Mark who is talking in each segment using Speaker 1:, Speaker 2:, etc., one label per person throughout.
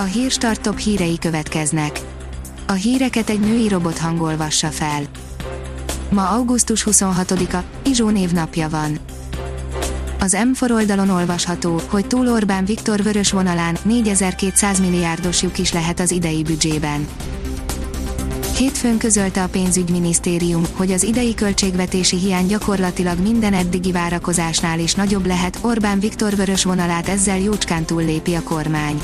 Speaker 1: A hírstart top hírei következnek. A híreket egy női robot hangolvassa fel. Ma augusztus 26-a, Izsó névnapja van. Az M4 oldalon olvasható, hogy túl Orbán Viktor vörös vonalán 4200 milliárdos lyuk is lehet az idei büdzsében. Hétfőn közölte a pénzügyminisztérium, hogy az idei költségvetési hiány gyakorlatilag minden eddigi várakozásnál is nagyobb lehet, Orbán Viktor vörös vonalát ezzel jócskán túllépi a kormány.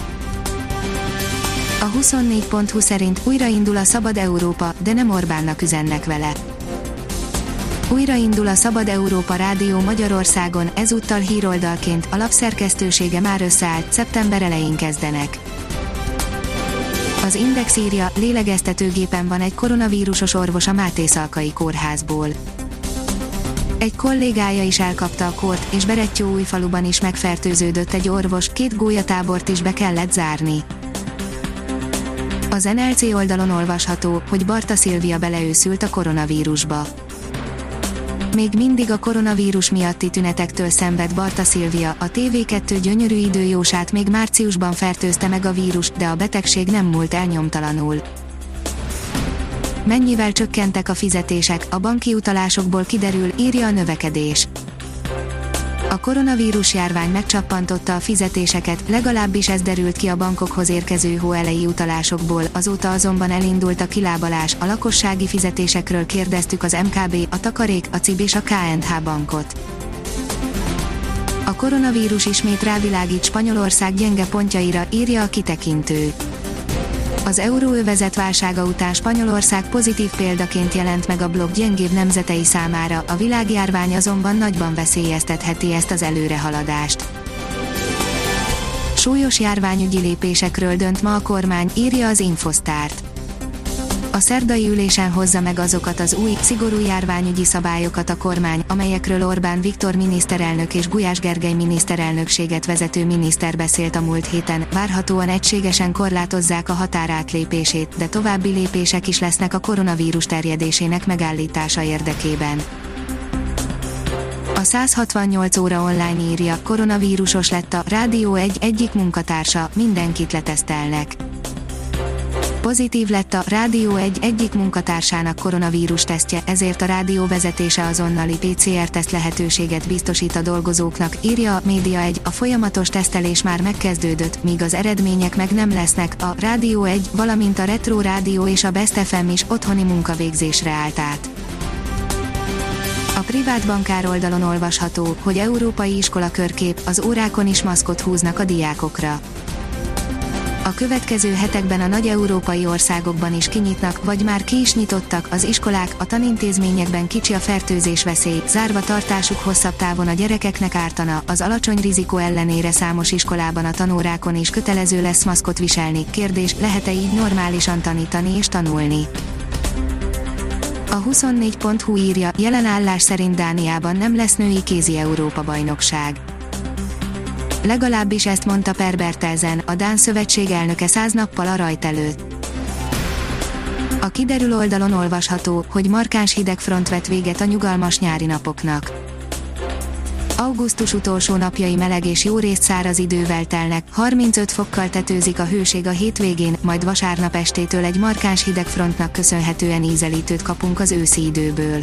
Speaker 1: A 24.20 szerint újraindul a Szabad Európa, de nem Orbánnak üzennek vele. Újraindul a Szabad Európa Rádió Magyarországon, ezúttal híroldalként, a lapszerkesztősége már összeállt, szeptember elején kezdenek. Az Index írja, lélegeztetőgépen van egy koronavírusos orvos a Máté Szalkai kórházból. Egy kollégája is elkapta a kort, és újfaluban is megfertőződött egy orvos, két gólyatábort is be kellett zárni. Az NLC oldalon olvasható, hogy Barta Szilvia beleőszült a koronavírusba. Még mindig a koronavírus miatti tünetektől szenved Barta Szilvia, a TV2 gyönyörű időjósát még márciusban fertőzte meg a vírus, de a betegség nem múlt el nyomtalanul. Mennyivel csökkentek a fizetések, a banki utalásokból kiderül, írja a növekedés a koronavírus járvány megcsappantotta a fizetéseket, legalábbis ez derült ki a bankokhoz érkező hóelei utalásokból, azóta azonban elindult a kilábalás, a lakossági fizetésekről kérdeztük az MKB, a Takarék, a CIB és a KNH bankot. A koronavírus ismét rávilágít Spanyolország gyenge pontjaira, írja a kitekintő. Az euróövezet válsága után Spanyolország pozitív példaként jelent meg a blog gyengébb nemzetei számára, a világjárvány azonban nagyban veszélyeztetheti ezt az előrehaladást. Súlyos járványügyi lépésekről dönt ma a kormány, írja az Infosztárt a szerdai ülésen hozza meg azokat az új, szigorú járványügyi szabályokat a kormány, amelyekről Orbán Viktor miniszterelnök és Gulyás Gergely miniszterelnökséget vezető miniszter beszélt a múlt héten, várhatóan egységesen korlátozzák a határátlépését, de további lépések is lesznek a koronavírus terjedésének megállítása érdekében. A 168 óra online írja, koronavírusos lett a Rádió egy egyik munkatársa, mindenkit letesztelnek Pozitív lett a Rádió egy egyik munkatársának koronavírus tesztje, ezért a rádió vezetése azonnali PCR-teszt lehetőséget biztosít a dolgozóknak, írja a Média egy, a folyamatos tesztelés már megkezdődött, míg az eredmények meg nem lesznek, a Rádió egy, valamint a Retro Rádió és a Best FM is otthoni munkavégzésre állt át. A privát bankár oldalon olvasható, hogy európai iskola körkép, az órákon is maszkot húznak a diákokra a következő hetekben a nagy európai országokban is kinyitnak, vagy már ki is nyitottak az iskolák, a tanintézményekben kicsi a fertőzés veszély, zárva tartásuk hosszabb távon a gyerekeknek ártana, az alacsony rizikó ellenére számos iskolában a tanórákon is kötelező lesz maszkot viselni. Kérdés, lehet-e így normálisan tanítani és tanulni? A 24.hu írja, jelen állás szerint Dániában nem lesz női kézi Európa bajnokság legalábbis ezt mondta Per Bertelsen, a Dán szövetség elnöke száz nappal a rajt előtt. A kiderül oldalon olvasható, hogy markáns hidegfront vett véget a nyugalmas nyári napoknak. Augusztus utolsó napjai meleg és jó részt száraz idővel telnek, 35 fokkal tetőzik a hőség a hétvégén, majd vasárnap estétől egy markáns hidegfrontnak köszönhetően ízelítőt kapunk az őszi időből.